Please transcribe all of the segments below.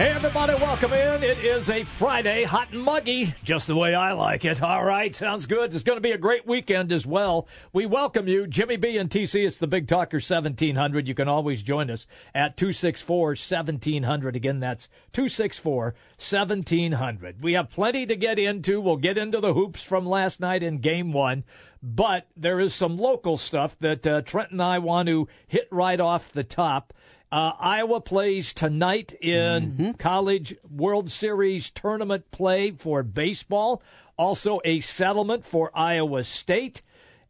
Hey, everybody, welcome in. It is a Friday, hot and muggy, just the way I like it. All right, sounds good. It's going to be a great weekend as well. We welcome you, Jimmy B and TC. It's the Big Talker 1700. You can always join us at 264 1700. Again, that's 264 1700. We have plenty to get into. We'll get into the hoops from last night in game one. But there is some local stuff that uh, Trent and I want to hit right off the top. Uh, Iowa plays tonight in Mm-hmm. College World Series tournament play for baseball. Also, a settlement for Iowa State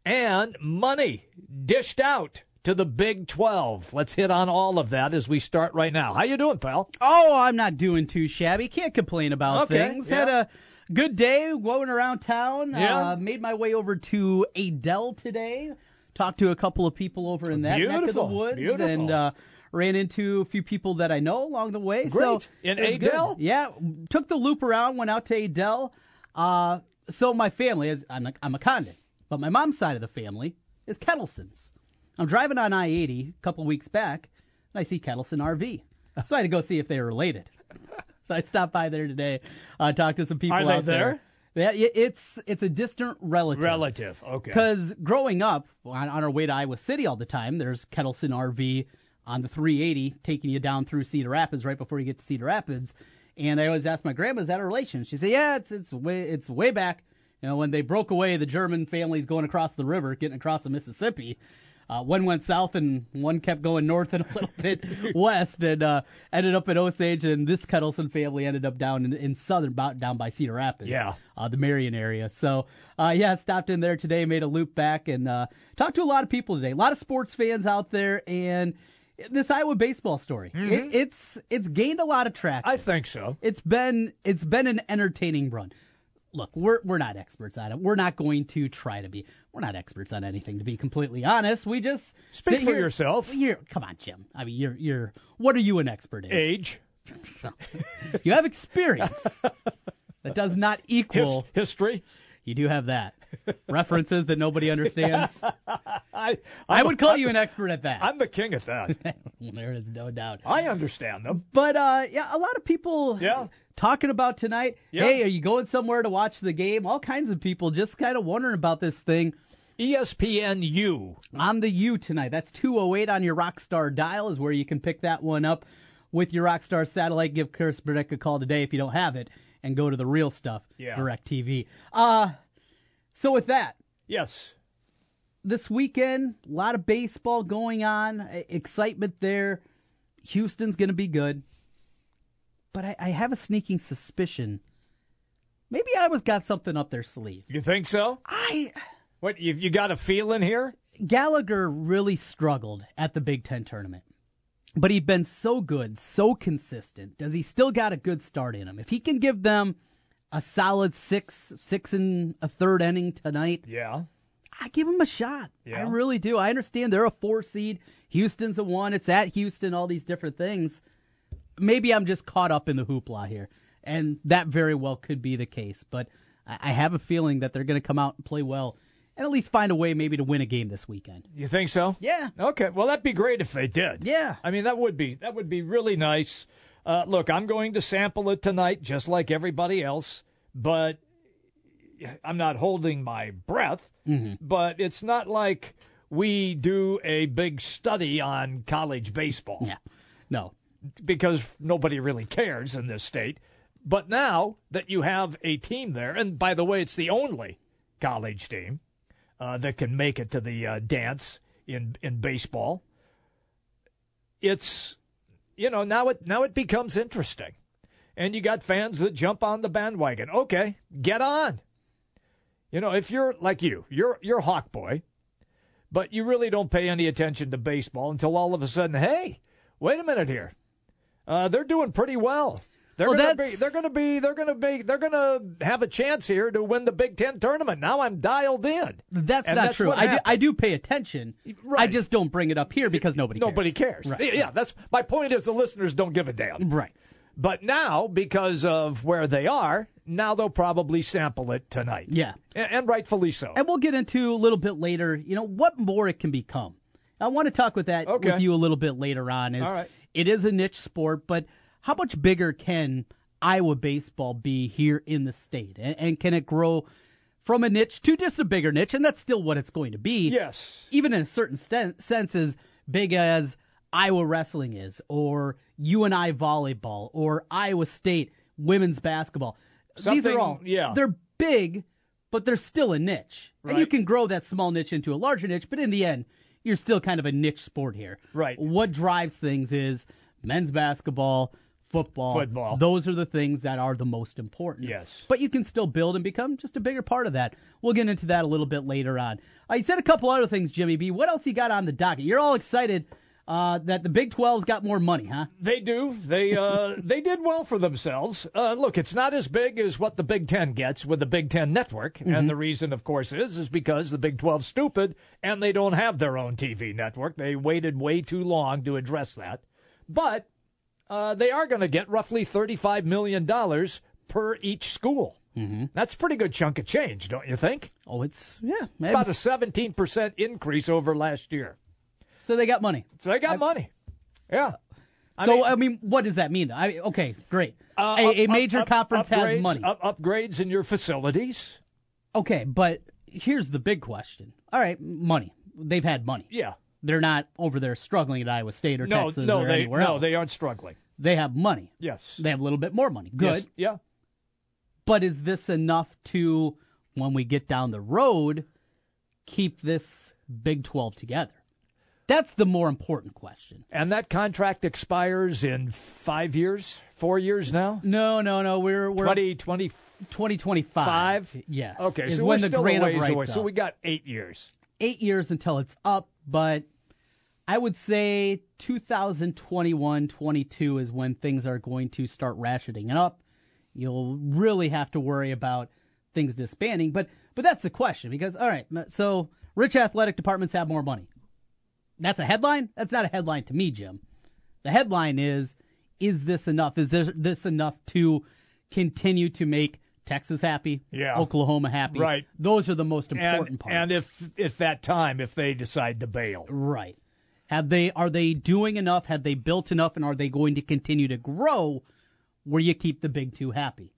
and money dished out to the Big 12. Let's hit on all of that as we start right now. How you doing, pal? Oh, I'm not doing too shabby. Can't complain about Okay, things. yeah. Had a good day going around town. Yeah. Uh, made my way over to Adel today. Talked to a couple of people over in that neck of the woods, beautiful. and uh, ran into a few people that I know along the way. So Great. In it was good. Yeah. Took the loop around. Went out to Adel. Uh, so my family is I'm a, I'm a Condon, but my mom's side of the family is Kettlesons. I'm driving on I-80 a couple weeks back, and I see Kettleson RV. So I had to go see if they were related. So I stopped by there today, uh, talked to some people Are they out there. Yeah, it's it's a distant relative. Relative. Okay. Because growing up on, on our way to Iowa City all the time, there's Kettleson RV on the 380 taking you down through Cedar Rapids right before you get to Cedar Rapids. And I always ask my grandma, "Is that a relation?" She said, "Yeah, it's it's way it's way back. You know, when they broke away, the German families going across the river, getting across the Mississippi." Uh, one went south and one kept going north and a little bit west and uh, ended up in Osage. And this Kettleson family ended up down in, in southern, about down by Cedar Rapids Yeah. uh, the Marion area. So, uh, yeah, stopped in there today, made a loop back, and uh, talked to a lot of people today. A lot of sports fans out there, and this Iowa baseball story. It, mm-hmm. it's it's gained a lot of traction. I think so. it's been it's been an entertaining run. Look, we're we're not experts on it. We're not going to try to be. We're not experts on anything, to be completely honest. We just Speak for here- yourself. You're, come on, Jim. I mean, you're you're. What are you an expert in? Age, You have experience. that does not his, equal. history. You do have that. References that nobody understands. I, I would call you an expert at that. I'm the king at that. there is no doubt. I understand them. But uh, yeah, a lot of people Yeah. talking about tonight. Yeah. Hey, are you going somewhere to watch the game? All kinds of people just kind of wondering about this thing. E ESPN U. On the U tonight. That's 208 on your Rockstar dial is where you can pick that one up with your Rockstar satellite. Give Chris Burdick a call today if you don't have it and go to the real stuff, Yeah. DirecTV. Uh, so with that, Yes. this weekend, a lot of baseball going on, excitement there. Houston's going to be good. But I, I have a sneaking suspicion. Maybe Iowa's got something up their sleeve. You think so? I What you, you got a feeling here? Gallagher really struggled at the Big Ten tournament. But he'd been so good, so consistent. Does he still got a good start in him? If he can give them a solid six, six and a third inning tonight, Yeah. I give him a shot. I really do. I understand they're a four seed. Houston's a one. It's at Houston. All these different things. Maybe I'm just caught up in the hoopla here, and that very well could be the case. But I I have a feeling that they're going to come out and play well, and at least find a way maybe to win a game this weekend. You think so? Yeah. Okay. Well, that'd be great if they did. Yeah. I mean, that would be that would be really nice. Uh, look, I'm going to sample it tonight, just like everybody else, but I'm not holding my breath. But it's not like we do a big study on college baseball Yeah. No. because nobody really cares in this state. But now that you have a team there, and by the way, it's the only college team uh, that can make it to the uh, dance in in baseball. It's you know now it now it becomes interesting, and you got fans that jump on the bandwagon. Okay, get on. You know, if you're like you, you're you're hawk boy, but you really don't pay any attention to baseball until all of a sudden, hey, wait a minute here, uh, they're doing pretty well. They're Well, gonna be they're gonna be they're gonna be they're gonna have a chance here to win the Big Ten tournament. Now I'm dialed in. That's And not that's true. I do. I do pay attention. I just don't bring it up here because nobody cares. Nobody cares. Right. Yeah, that's my point. Is the listeners don't give a damn. Right. But now, because of where they are, now they'll probably sample it tonight. Yeah. A- And, rightfully so. And we'll get into a little bit later, you know, what more it can become. I want to talk with that Okay. with you a little bit later on. Is right. It is a niche sport, but how much bigger can Iowa baseball be here in the state? And, and can it grow from a niche to just a bigger niche? And that's still what it's going to be. Yes. Even in a certain sten- sense, as big as Iowa wrestling is, or UNI volleyball, or Iowa State women's basketball. These are all, yeah. they're big, but they're still a niche. And you can grow that small niche into a larger niche, but in the end, you're still kind of a niche sport here. Right. What drives things is men's basketball, football. Football. Those are the things that are the most important. Yes. But you can still build and become just a bigger part of that. We'll get into that a little bit later on. Uh, you said a couple other things, Jimmy B. What else you got on the docket? You're all excited uh, that the Big 12's got more money, huh? They do. They uh, they did well for themselves. Uh, look, it's not as big as what the Big Ten gets with the Big Ten network, and the reason, of course, is is because the Big 12's stupid and they don't have their own TV network. They waited way too long to address that, but uh, they are going to get roughly thirty-five million dollars per each school. Mm-hmm. That's a pretty good chunk of change, don't you think? Oh, it's, yeah. About a seventeen percent increase over last year. so they got money. So they got money. Yeah. I so, mean- I mean, what does that mean? I, okay, great. Uh, a, up- a major up- conference has upgrades- money. Up, upgrades in your facilities. Okay, but here's the big question. All right, money. They've had money. Yeah. They're not over there struggling at Iowa State or No, Texas no, or they anywhere else. no, they aren't struggling. They have money. Yes. They have a little bit more money. Good. Yes, Yeah. But is this enough to, when we get down the road, keep this Big 12 together? That's the more important question. And that contract expires in five years, four years now. No, no, no. We're we're 2025. 2025. Yes. Okay, so when we're the still a grant of ways away. So we got eight years. eight years until it's up, but I would say 2021 22 is when things are going to start ratcheting up. You'll really have to worry about things disbanding, but but that's the question because all right, so rich athletic departments have more money. That's a headline. That's not a headline to me, Jim. The headline is: Is this enough? Is this, this enough to continue to make Texas happy? Yeah. Oklahoma happy. Right. Those are the most important And, parts. and if if that time, if they decide to bail, Right. Have they are they doing enough? Have they built enough and are they going to continue to grow where you keep the big two happy?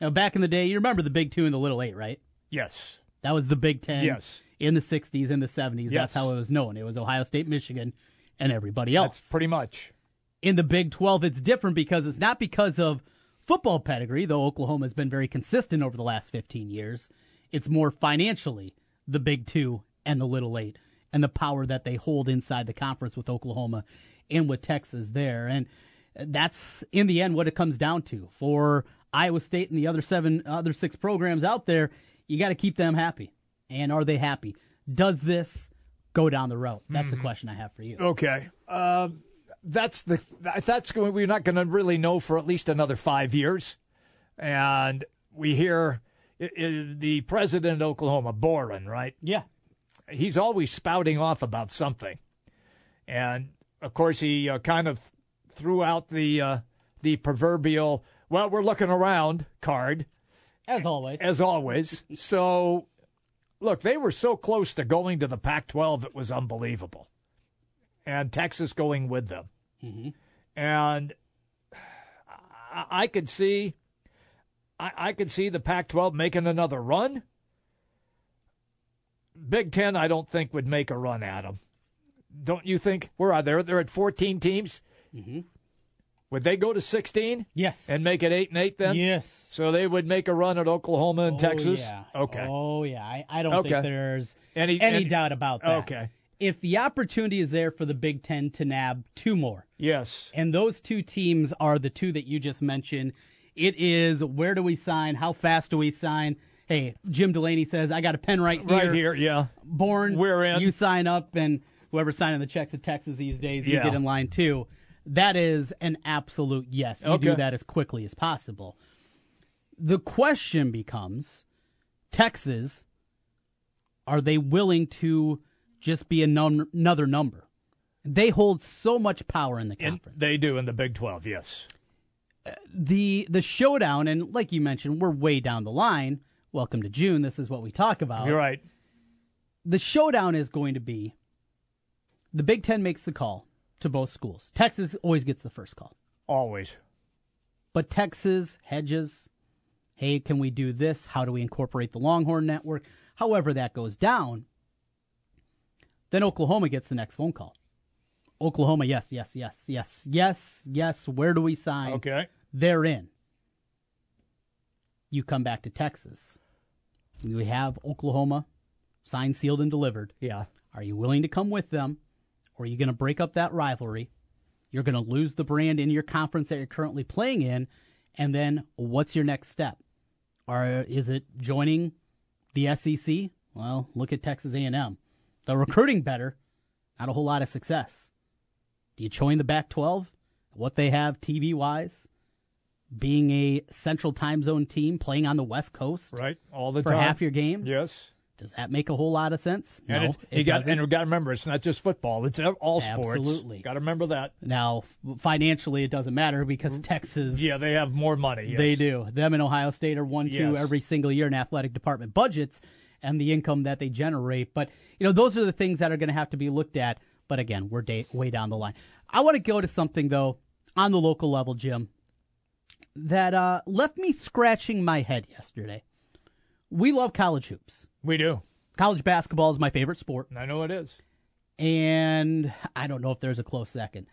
Now back in the day, you remember the big two and the little eight, right? yes, That was the Big Ten Yes. in the sixties and the seventies. Yes. That's how it was known. It was Ohio State, Michigan, and everybody else. that's pretty much. in the Big 12, it's different because it's not because of football pedigree, though Oklahoma has been very consistent over the last 15 years. It's more financially the Big Two and the Little Eight and the power that they hold inside the conference with Oklahoma and with Texas there. And that's in the end what it comes down to for Iowa State and the other seven, other six programs out there. You got to keep them happy. And are they happy? Does this go down the road? That's the question I have for you. Okay. Um, that's the that's going. We're not going to really know for at least another five years, and we hear i i the president of Oklahoma, Boren, right? Yeah. He's always spouting off about something, and of course he uh, kind of threw out the uh, the proverbial "well, we're looking around" card As always. as always. so, look, they were so close to going to the Pac 12, it was unbelievable. And Texas going with them. And I, I could see. I, I could see the Pac 12 making another run. Big Ten, I don't think, would make a run at them. Don't you think? Where are they? They're at 14 teams. Mm-hmm. Would they go to 16 Yes. and make it 8 and 8 then? yes. So they would make a run at Oklahoma and oh, Texas. Oh, yeah. Okay. Oh yeah. I, I don't Okay. think there's Any- any, any- doubt about that. Okay. If the opportunity is there for the Big Ten to nab two more, Yes. and those two teams are the two that you just mentioned, it is where do we sign? How fast do we sign? Hey, Jim Delaney says I got a pen right here. Right here. Yeah. Boren. We're in. You sign up, and whoever's signing the checks at Texas these days, you Yeah. get in line too. That is an absolute yes. You do that as quickly as possible. The question becomes Texas, are they willing to just be a num- another number? They hold so much power in the And conference. they do in the Big 12, yes. Uh, the the showdown, and like you mentioned, we're way down the line. Welcome to June. This is what we talk about. You're right. The showdown is going to be the Big Ten makes the call to both schools. Texas always gets the first call. Always. But Texas hedges, hey, can we do this? How do we incorporate the Longhorn network? However, that goes down. Then Oklahoma gets the next phone call. Oklahoma, yes, yes, yes, yes, yes, yes. Where do we sign? Okay. They're in. You come back to Texas. We have Oklahoma signed, sealed, and delivered. Yeah. Are you willing to come with them? Or are you going to break up that rivalry? You're going to lose the brand in your conference that you're currently playing in. And then what's your next step? Or is it joining the SEC? Well, look at Texas A&M. They're recruiting better, not a whole lot of success. Do you join the Pac-12? What they have TV wise, being a Central Time Zone team playing on the West Coast Right. All the for time. half your games. Yes. Does that make a whole lot of sense? And no, it's, it you got and we got to remember it's not just football; it's all sports. Absolutely. Got to remember that. Now, financially, it doesn't matter because mm. Texas, Yeah, they have more money. yes. they do. Them and Ohio State are one two every single year in athletic department budgets and the income that they generate. But you know, those are the things that are going to have to be looked at. But again, we're day, way down the line. I want to go to something though on the local level, Jim, that uh, left me scratching my head yesterday. We love college hoops. We do. College basketball is my favorite sport. I know it is. and I don't know if there's a close second.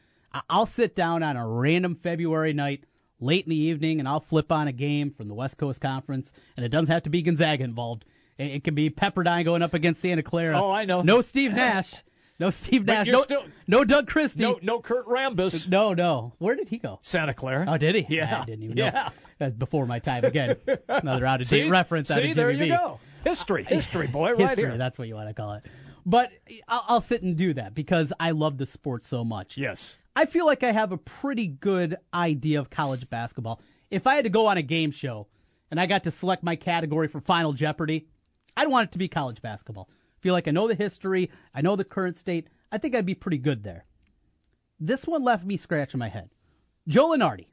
I'll sit down on a random February night late in the evening and I'll flip on a game from the West Coast Conference, and it doesn't have to be Gonzaga involved. It, it can be Pepperdine going up against Santa Clara. Oh, I know. No Steve Nash. No Steve Nash. No, still- no Doug Christie. No, no Kurt Rambis. no, no. Where did he go? Santa Clara. Oh, did he? Yeah. I didn't even Yeah. know. That's before my time. Again, another out of date reference. out see, of there you go. History, history, boy, right History, here. That's what you want to call it. But I'll, I'll sit and do that because I love the sport so much. Yes. I feel like I have a pretty good idea of college basketball. If I had to go on a game show and I got to select my category for Final Jeopardy, I'd want it to be college basketball. Feel like I know the history, I know the current state. I think I'd be pretty good there. This one left me scratching my head. Joe Lunardi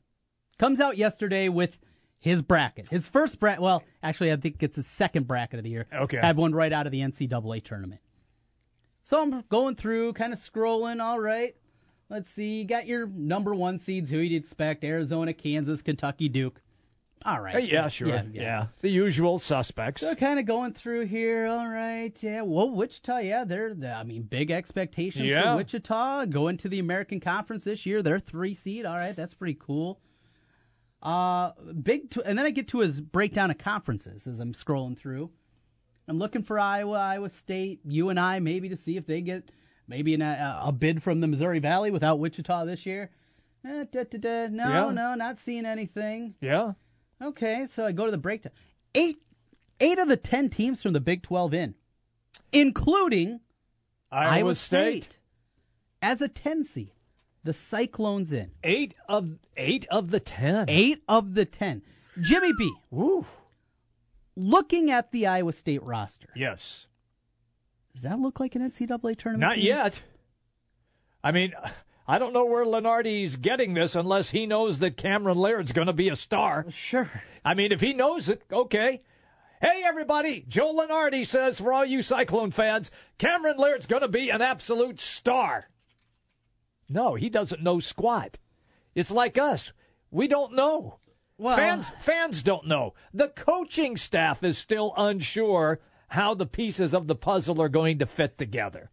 comes out yesterday with his bracket. His first bracket, well, actually, I think it's his second bracket of the year. Okay. I have one right out of the NCAA tournament. So I'm going through, kind of scrolling. All right. Let's see. You got your number one seeds, who you'd expect Arizona, Kansas, Kentucky, Duke. All right. Hey, yeah, sure. Yeah. Yeah, yeah. The usual suspects. So kind of going through here. All right. Yeah. Well, Wichita, yeah, they're, the, I mean, big expectations Yeah. for Wichita going to the American Conference this year. They're three seed. All right. That's pretty cool. Uh, big, t- and then I get to his breakdown of conferences as I'm scrolling through. I'm looking for Iowa, Iowa State, you and I maybe to see if they get maybe an, a, a bid from the Missouri Valley without Wichita this year. Eh, da, da, da. No, Yeah. no, not seeing anything. Yeah. Okay, so I go to the breakdown. Eight, eight of the ten teams from the Big Twelve in, including Iowa, State. as a ten seed. The Cyclones in Eight of eight of the ten. eight of the ten. Jimmy B. Woo. Looking at the Iowa State roster, Yes. does that look like an NCAA tournament? Not team? yet. I mean, I don't know where Lunardi's getting this unless he knows that Cameron Lard's going to be a star. Sure. I mean, if he knows it, okay. Hey, everybody, Joe Lunardi says for all you Cyclone fans, Cameron Lard's going to be an absolute star. No, he doesn't know squat. It's like us. We don't know. Well- fans fans don't know. The coaching staff is still unsure how the pieces of the puzzle are going to fit together.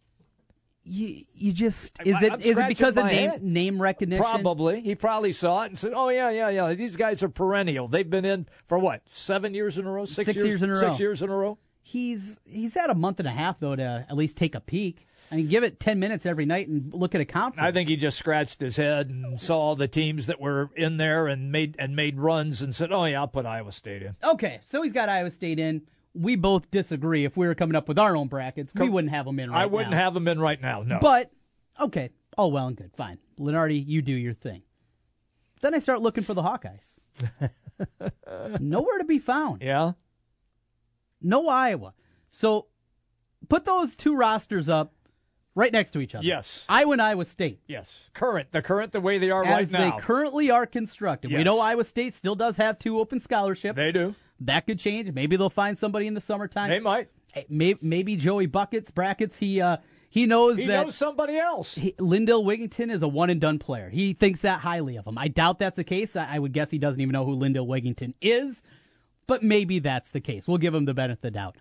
You, you just is I- it I'm is it scratching because of name head. name recognition? Probably. He probably saw it and said, "Oh yeah, yeah, yeah. These guys are perennial. They've been in for what? 7 years in a row? 6, Six years in a row. 6 years in a row?" He's he's had a month and a half though to at least take a peek. I mean, give it ten minutes every night and look at a conference. I think he just scratched his head and saw all the teams that were in there and made and made runs and said, "Oh yeah, I'll put Iowa State in." Okay, so he's got Iowa State in. We both disagree. If we were coming up with our own brackets, we wouldn't have them in right now. I wouldn't now. have them in right now. No. But okay, all well and good, fine. Lunardi, you do your thing. Then I start looking for the Hawkeyes. Nowhere to be found. yeah. No Iowa. So put those two rosters up right next to each other. Yes. Iowa and Iowa State. Yes, current. The current the way they are As right now. they currently are constructed. We know Iowa State still does have two open scholarships. They do. That could change. Maybe they'll find somebody in the summertime. They might. Hey, may- Maybe Joey Buckets, brackets, he uh, he knows He that knows somebody else. he, Lindell Wigginton is a one and done player. He thinks that highly of him. I doubt that's the case. I, I would guess he doesn't even know who Lindell Wigginton is, but maybe that's the case. We'll give him the benefit of the doubt.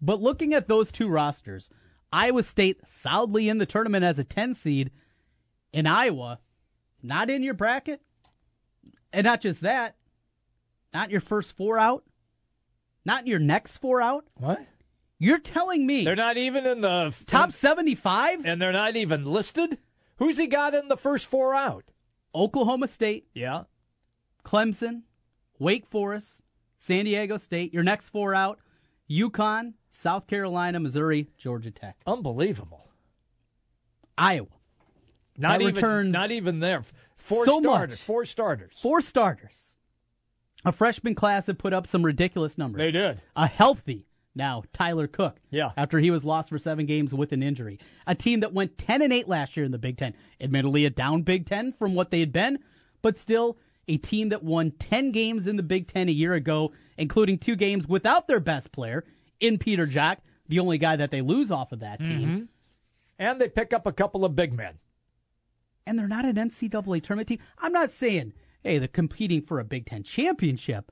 But looking at those two rosters, Iowa State solidly in the tournament as a 10 seed, and Iowa not in your bracket. And not just that, not your first four out, not your next four out. What? You're telling me They're not even in the top 75? and they're not even listed. Who's he got in the first four out? Oklahoma State, Yeah. Clemson, Wake Forest, San Diego State. Your next four out: UConn, South Carolina, Missouri, Georgia Tech, Unbelievable. Iowa. Not That even returns not even there. Four so starters. much. Four starters. Four starters. A freshman class that put up some ridiculous numbers. They did. A healthy now Tyler Cook. Yeah. After he was lost for seven games with an injury. A team that went ten and eight last year in the Big Ten. Admittedly, a down Big Ten from what they had been, but still a team that won ten games in the Big Ten a year ago, including two games without their best player in Peter Jok, the only guy that they lose off of that team. Mm-hmm. And they pick up a couple of big men. and they're not an NCAA tournament team. I'm not saying, hey, they're competing for a Big Ten championship,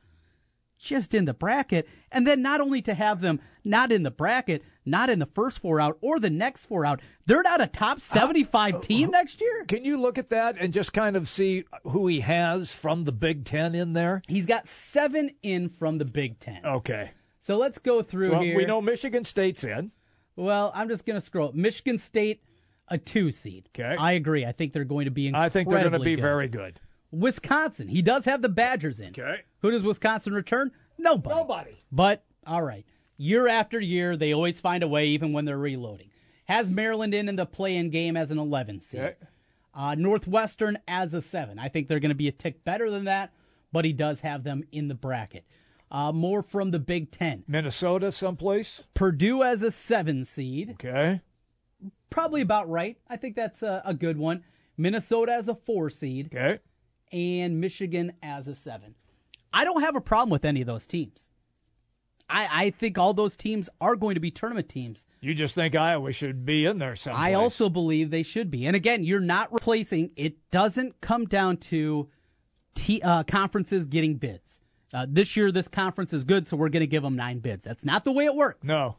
just in the bracket. And then not only to have them not in the bracket, not in the first four out or the next four out, they're not a top 75 uh, team next year. Can you look at that and just kind of see who he has from the Big Ten in there? He's got seven in from the Big Ten. Okay. So let's go through Well, here. we know Michigan State's in. Well, I'm just going to scroll. Michigan State, a two seed. Okay. I agree. I think they're going to be I think they're going to be good. very good. Wisconsin, he does have the Badgers in. Okay. Who does Wisconsin return? Nobody. Nobody. But all right, year after year, they always find a way, even when they're reloading. Has Maryland in in the play-in game as an 11 seed. Okay. Uh, Northwestern as a seven. I think they're going to be a tick better than that, but he does have them in the bracket. Uh, more from the Big Ten. Minnesota someplace. Purdue as a seven seed, Okay. probably about right. I think that's a, a good one. Minnesota as a four seed, Okay. And Michigan as a seven. I don't have a problem with any of those teams. I, I think all those teams are going to be tournament teams. You just think Iowa should be in there someplace. I also believe they should be. And again, you're not replacing. It doesn't come down to t- uh, conferences getting bids. Uh, this year, this conference is good, so we're going to give them nine bids. That's not the way it works. No,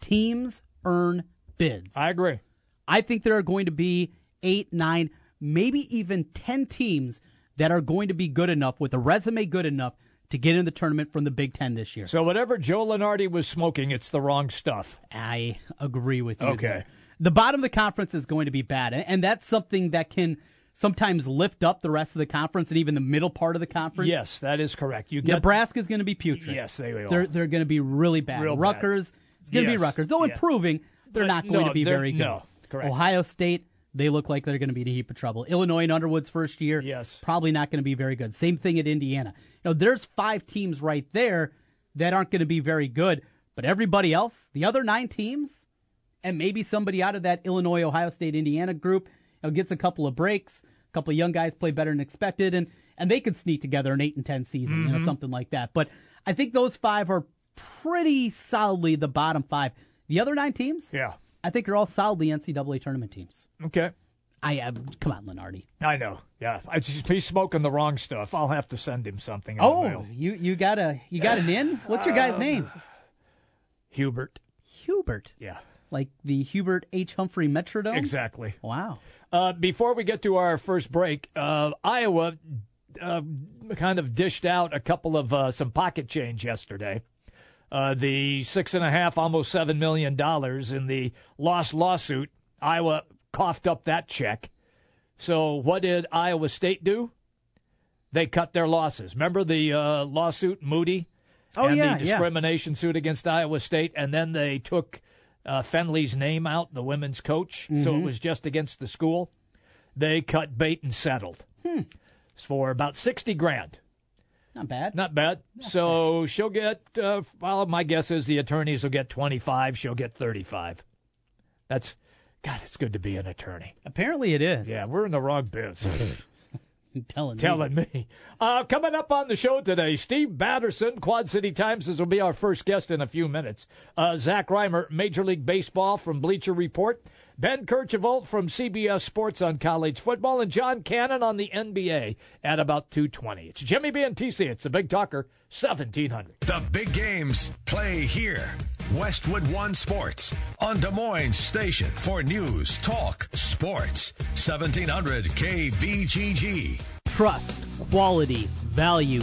Teams earn bids. I agree. I think there are going to be eight, nine, maybe even 10 teams that are going to be good enough with a resume good enough to get in the tournament from the Big Ten this year. So whatever Joe Lunardi was smoking, it's the wrong stuff. I agree with you. Okay. there. The bottom of the conference is going to be bad, and- that's something that can sometimes lift up the rest of the conference and even the middle part of the conference. Yes, that is correct. You get Nebraska's going to be putrid. Yes, they will. They're they're going to be really bad. Real bad. Rutgers, it's going to be Rutgers. Though Yeah. improving, they're But not going no, to be very good. no, correct. Ohio State, they look like they're going to be in a heap of trouble. Illinois and Underwood's first year, Yes. probably not going to be very good. Same thing at Indiana. You know, there's five teams right there that aren't going to be very good, but everybody else, the other nine teams, and maybe somebody out of that Illinois, Ohio State, Indiana group, you know, gets a couple of breaks. A couple of young guys play better than expected, and and they could sneak together an eight and ten season, you know, Mm-hmm. something like that. But I think those five are pretty solidly the bottom five. The other nine teams, Yeah. I think you're all solidly NCAA tournament teams. Okay. I uh, come on, Lunardi. I know. Yeah. I just, he's smoking the wrong stuff. I'll have to send him something. Oh, you you got a you got an in? What's your guy's name? Hubert. Hubert, Yeah. like the Hubert H. Humphrey Metrodome. Exactly. Wow. Uh, before we get to our first break, uh, Iowa uh, kind of dished out a couple of uh, some pocket change yesterday. Uh, the six and a half, almost seven million dollars in the lost lawsuit. Iowa coughed up that check. So what did Iowa State do? They cut their losses. Remember the uh, lawsuit, Moody, Oh, and yeah, the yeah. discrimination suit against Iowa State, and then they took uh, Fennelly's name out, the women's coach, so Mm-hmm. it was just against the school. They cut bait and settled Hmm. For about sixty grand. Not bad. Not bad. so she'll get. Uh, well, my guess is the attorneys will get twenty five. She'll get thirty five. That's God, it's good to be an attorney. Apparently, it is. Yeah, we're in the wrong biz. telling telling me. me. Uh, coming up on the show today, Steve Batterson, Quad City Times. This will be our first guest in a few minutes. Uh, Zach Rymer, Major League Baseball from Bleacher Report. Ben Kercheval from CBS Sports on college football, and John Cannon on the NBA at about 220. It's Jimmy B and TC. It's the Big Talker, 1700. The big games play here. Westwood One Sports on Des Moines Station for news, talk, sports. 1700 KBGG. Trust, quality, value.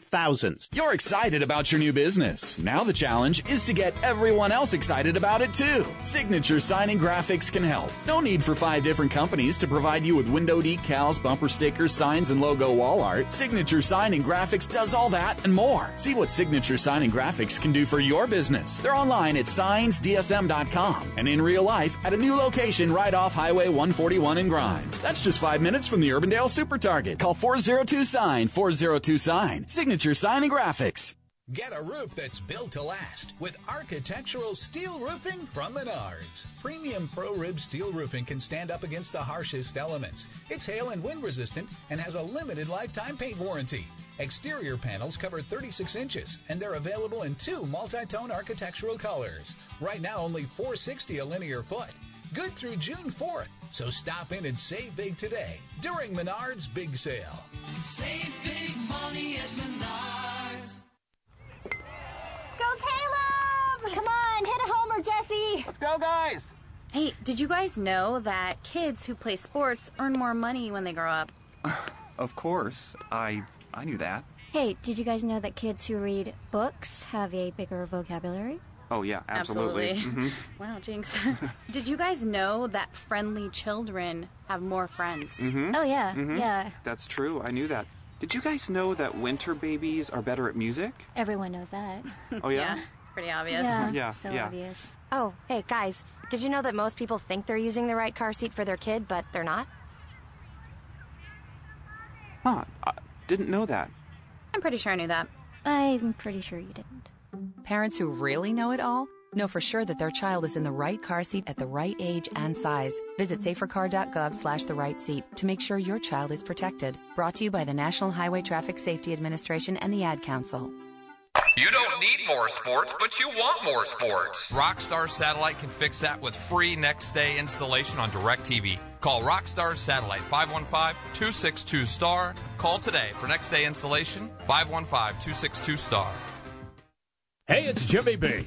thousands. You're excited about your new business. Now the challenge is to get everyone else excited about it too. Signature Signing Graphics can help. No need for five different companies to provide you with window decals, bumper stickers, signs, and logo wall art. Signature Signing Graphics does all that and more. See what Signature Signing Graphics can do for your business. They're online at signsdsm.com and in real life at a new location right off Highway 141 in Grimes. That's just five minutes from the Urbandale Super Target. Call 402 Sign 402 Sign. Signature Signing Graphics. Get a roof that's built to last with architectural steel roofing from Menards. Premium Pro Rib steel roofing can stand up against the harshest elements. It's hail and wind resistant and has a limited lifetime paint warranty. Exterior panels cover 36 inches and they're available in two multi-tone architectural colors. Right now only 460 a linear foot. Good through June 4th. So stop in and save big today during Menards Big Sale. Save big money at Menards. Go Caleb! Come on, hit a homer, Jesse. Let's go, guys. Hey, did you guys know that kids who play sports earn more money when they grow up? Of course. I I knew that. Hey, did you guys know that kids who read books have a bigger vocabulary? Oh yeah, absolutely. Absolutely. Wow, Jinx. did you guys know that friendly children have more friends? Mm-hmm. Oh yeah, yeah. That's true. I knew that. Did you guys know that winter babies are better at music? Everyone knows that. Oh yeah. It's pretty obvious. Yeah, Yeah, so yeah. obvious. Oh, hey, guys, did you know that most people think they're using the right car seat for their kid, but they're not? Huh. I didn't know that. I'm pretty sure I knew that. I'm pretty sure you didn't. Parents who really know it all know for sure that their child is in the right car seat at the right age and size. Visit safercar.gov slash the right seat to make sure your child is protected. Brought to you by the National Highway Traffic Safety Administration and the Ad Council. You don't need more sports, but you want more sports. Rockstar Satellite can fix that with free next day installation on DirecTV. Call Rockstar Satellite 515-262-STAR. Call today for next day installation 515-262-STAR. Hey, it's Jimmy B.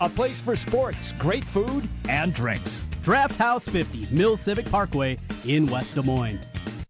a place for sports, great food, and drinks. Draft House 50, Mill Civic Parkway in West Des Moines.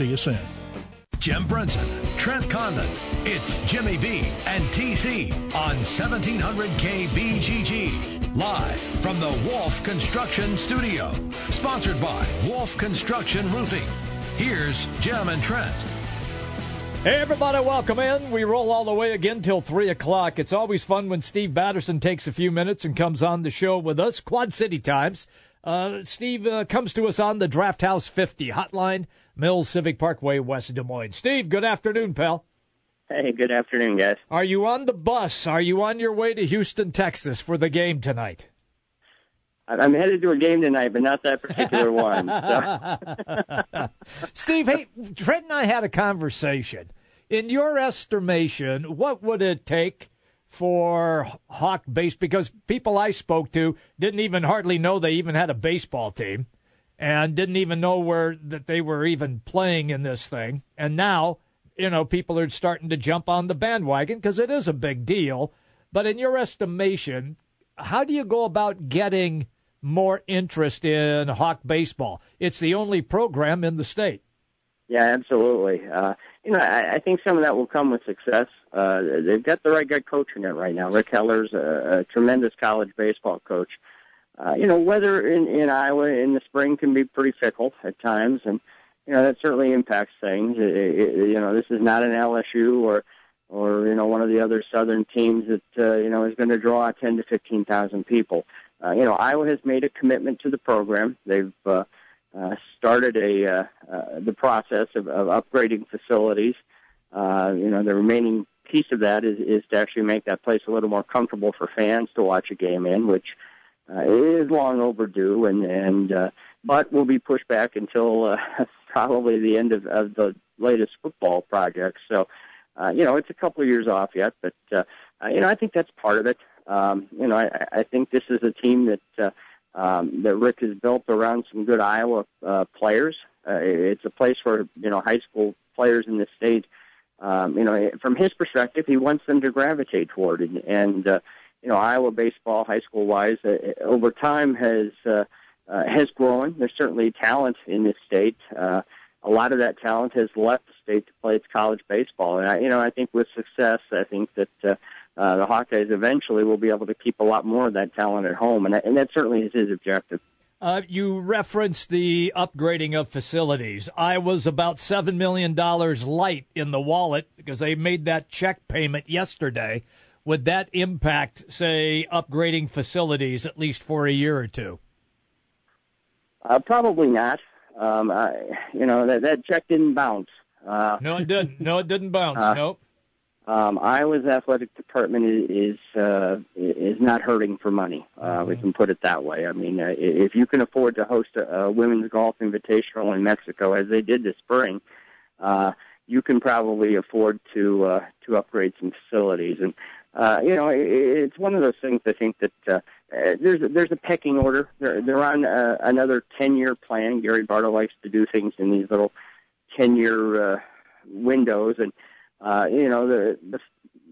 See you soon. Jim Brenson, Trent Condon. It's Jimmy B and TC on 1700 KBGG. Live from the Wolf Construction Studio. Sponsored by Wolf Construction Roofing. Here's Jim and Trent. Hey, everybody, welcome in. We roll all the way again till 3 o'clock. It's always fun when Steve Batterson takes a few minutes and comes on the show with us. Quad City Times. Uh, Steve uh, comes to us on the Draft House 50 hotline. Mills Civic Parkway, West Des Moines. Steve, good afternoon, pal. Hey, good afternoon, guys. Are you on the bus? Are you on your way to Houston, Texas for the game tonight? I'm headed to a game tonight, but not that particular one. So. Steve, hey, Trent and I had a conversation. In your estimation, what would it take for Hawk base? Because people I spoke to didn't even hardly know they even had a baseball team and didn't even know where that they were even playing in this thing. And now, you know, people are starting to jump on the bandwagon because it is a big deal. But in your estimation, how do you go about getting more interest in Hawk baseball? It's the only program in the state. Yeah, absolutely. Uh, you know, I, I think some of that will come with success. Uh, they've got the right guy coaching it right now. Rick Heller's a, a tremendous college baseball coach uh, you know, weather in, in Iowa in the spring can be pretty fickle at times, and you know that certainly impacts things. It, it, you know, this is not an LSU or or you know one of the other southern teams that uh, you know is going to draw ten to fifteen thousand people. Uh, you know, Iowa has made a commitment to the program. They've uh, uh, started a uh, uh, the process of, of upgrading facilities. Uh, you know, the remaining piece of that is is to actually make that place a little more comfortable for fans to watch a game in, which uh, is long overdue, and and uh, but will be pushed back until uh, probably the end of, of the latest football project. So, uh, you know, it's a couple of years off yet, but uh, uh, you know, I think that's part of it. Um, you know, I, I think this is a team that uh, um, that Rick has built around some good Iowa uh, players. Uh, it's a place where you know high school players in the state. Um, you know, from his perspective, he wants them to gravitate toward it, and uh, you know, Iowa baseball, high school wise, uh, over time has uh, uh, has grown. There's certainly talent in this state. Uh, a lot of that talent has left the state to play its college baseball, and I, you know, I think with success, I think that uh, uh, the Hawkeyes eventually will be able to keep a lot more of that talent at home, and, and that certainly is his objective. Uh, you referenced the upgrading of facilities. Iowa's about $7 million light in the wallet because they made that check payment yesterday would that impact, say, upgrading facilities at least for a year or two? Uh, probably not. Um, I, you know that that check didn't bounce. Uh, no, it didn't. No, it didn't bounce. Uh, nope. Um, Iowa's athletic department is uh, is not hurting for money. Uh, mm-hmm. We can put it that way. I mean, uh, if you can afford to host a, a women's golf invitational in Mexico, as they did this spring, uh, you can probably afford to uh, to upgrade some facilities. And uh, you know, it, it's one of those things. I think that uh, uh, there's a, there's a pecking order. They're, they're on uh, another ten year plan. Gary Barta likes to do things in these little ten year uh, windows, and uh, you know, the, the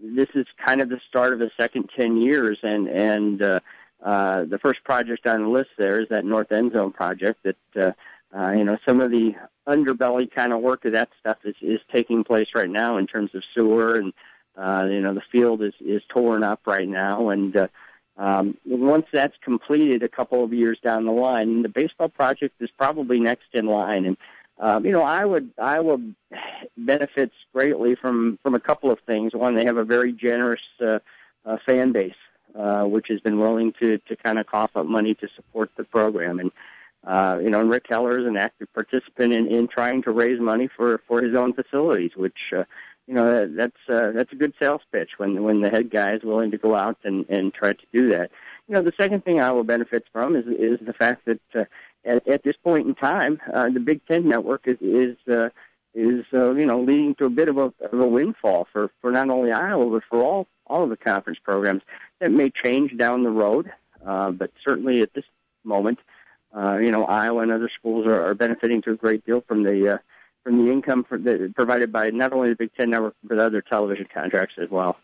this is kind of the start of the second ten years, and and uh, uh, the first project on the list there is that North End Zone project that. Uh, uh, you know, some of the underbelly kind of work of that stuff is, is taking place right now in terms of sewer and uh, you know, the field is, is torn up right now, and uh, um, once that's completed a couple of years down the line, the baseball project is probably next in line. And um, you know, I would I would benefits greatly from from a couple of things. One, they have a very generous uh, uh, fan base, uh, which has been willing to to kind of cough up money to support the program. And uh, you know, and Rick Heller is an active participant in, in trying to raise money for for his own facilities, which uh, you know that's uh, that's a good sales pitch when when the head guy is willing to go out and and try to do that. You know, the second thing Iowa benefits from is is the fact that uh, at, at this point in time, uh, the Big Ten network is is uh, is uh, you know leading to a bit of a, of a windfall for for not only Iowa but for all all of the conference programs. That may change down the road, uh, but certainly at this moment, uh, you know Iowa and other schools are, are benefiting to a great deal from the uh, from the income for the, provided by not only the Big Ten network but other television contracts as well.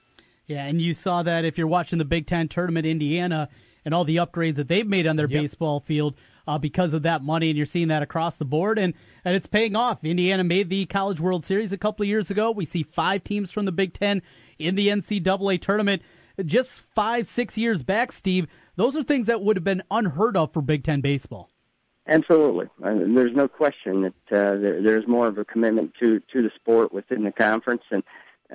Yeah, and you saw that if you're watching the Big Ten tournament, Indiana and all the upgrades that they've made on their yep. baseball field uh, because of that money, and you're seeing that across the board, and and it's paying off. Indiana made the College World Series a couple of years ago. We see five teams from the Big Ten in the NCAA tournament. Just five, six years back, Steve, those are things that would have been unheard of for Big Ten baseball. Absolutely, there's no question that uh, there, there's more of a commitment to to the sport within the conference, and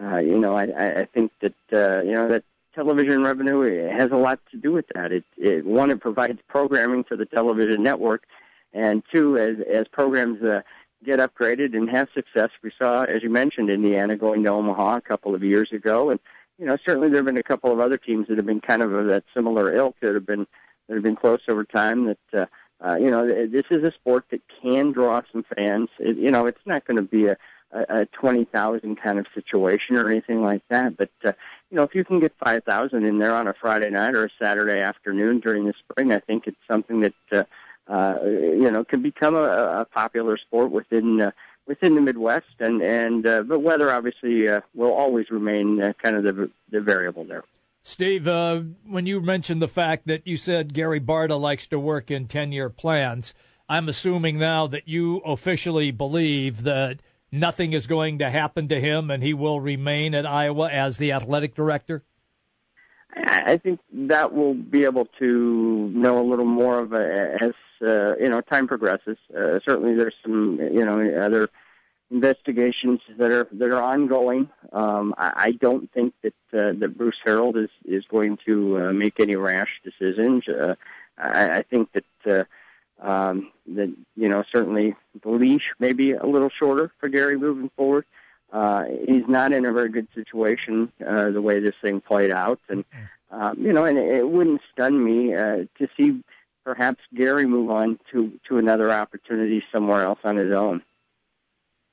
uh, you know, I, I think that uh, you know that television revenue has a lot to do with that. It, it one, it provides programming for the television network, and two, as as programs uh, get upgraded and have success, we saw, as you mentioned, Indiana going to Omaha a couple of years ago, and you know certainly there have been a couple of other teams that have been kind of of that similar ilk that have been that have been close over time. That uh, uh, you know this is a sport that can draw some fans. It, you know it's not going to be a a, a twenty thousand kind of situation or anything like that. But uh, you know, if you can get five thousand in there on a Friday night or a Saturday afternoon during the spring, I think it's something that uh, uh, you know can become a, a popular sport within. Uh, within the Midwest, and and uh, but weather obviously uh, will always remain uh, kind of the the variable there. Steve, uh, when you mentioned the fact that you said Gary Barta likes to work in ten year plans, I'm assuming now that you officially believe that nothing is going to happen to him and he will remain at Iowa as the athletic director? I think that we'll be able to know a little more of it as uh, you know time progresses. Uh, certainly, there's some you know other investigations that are that are ongoing. Um, I, I don't think that uh, that Bruce Harreld is is going to uh, make any rash decisions. Uh, I, I think that uh, um, that you know certainly the leash may be a little shorter for Gary moving forward. Uh, he's not in a very good situation uh, the way this thing played out, and um, you know, and it wouldn't stun me uh, to see perhaps Gary move on to to another opportunity somewhere else on his own.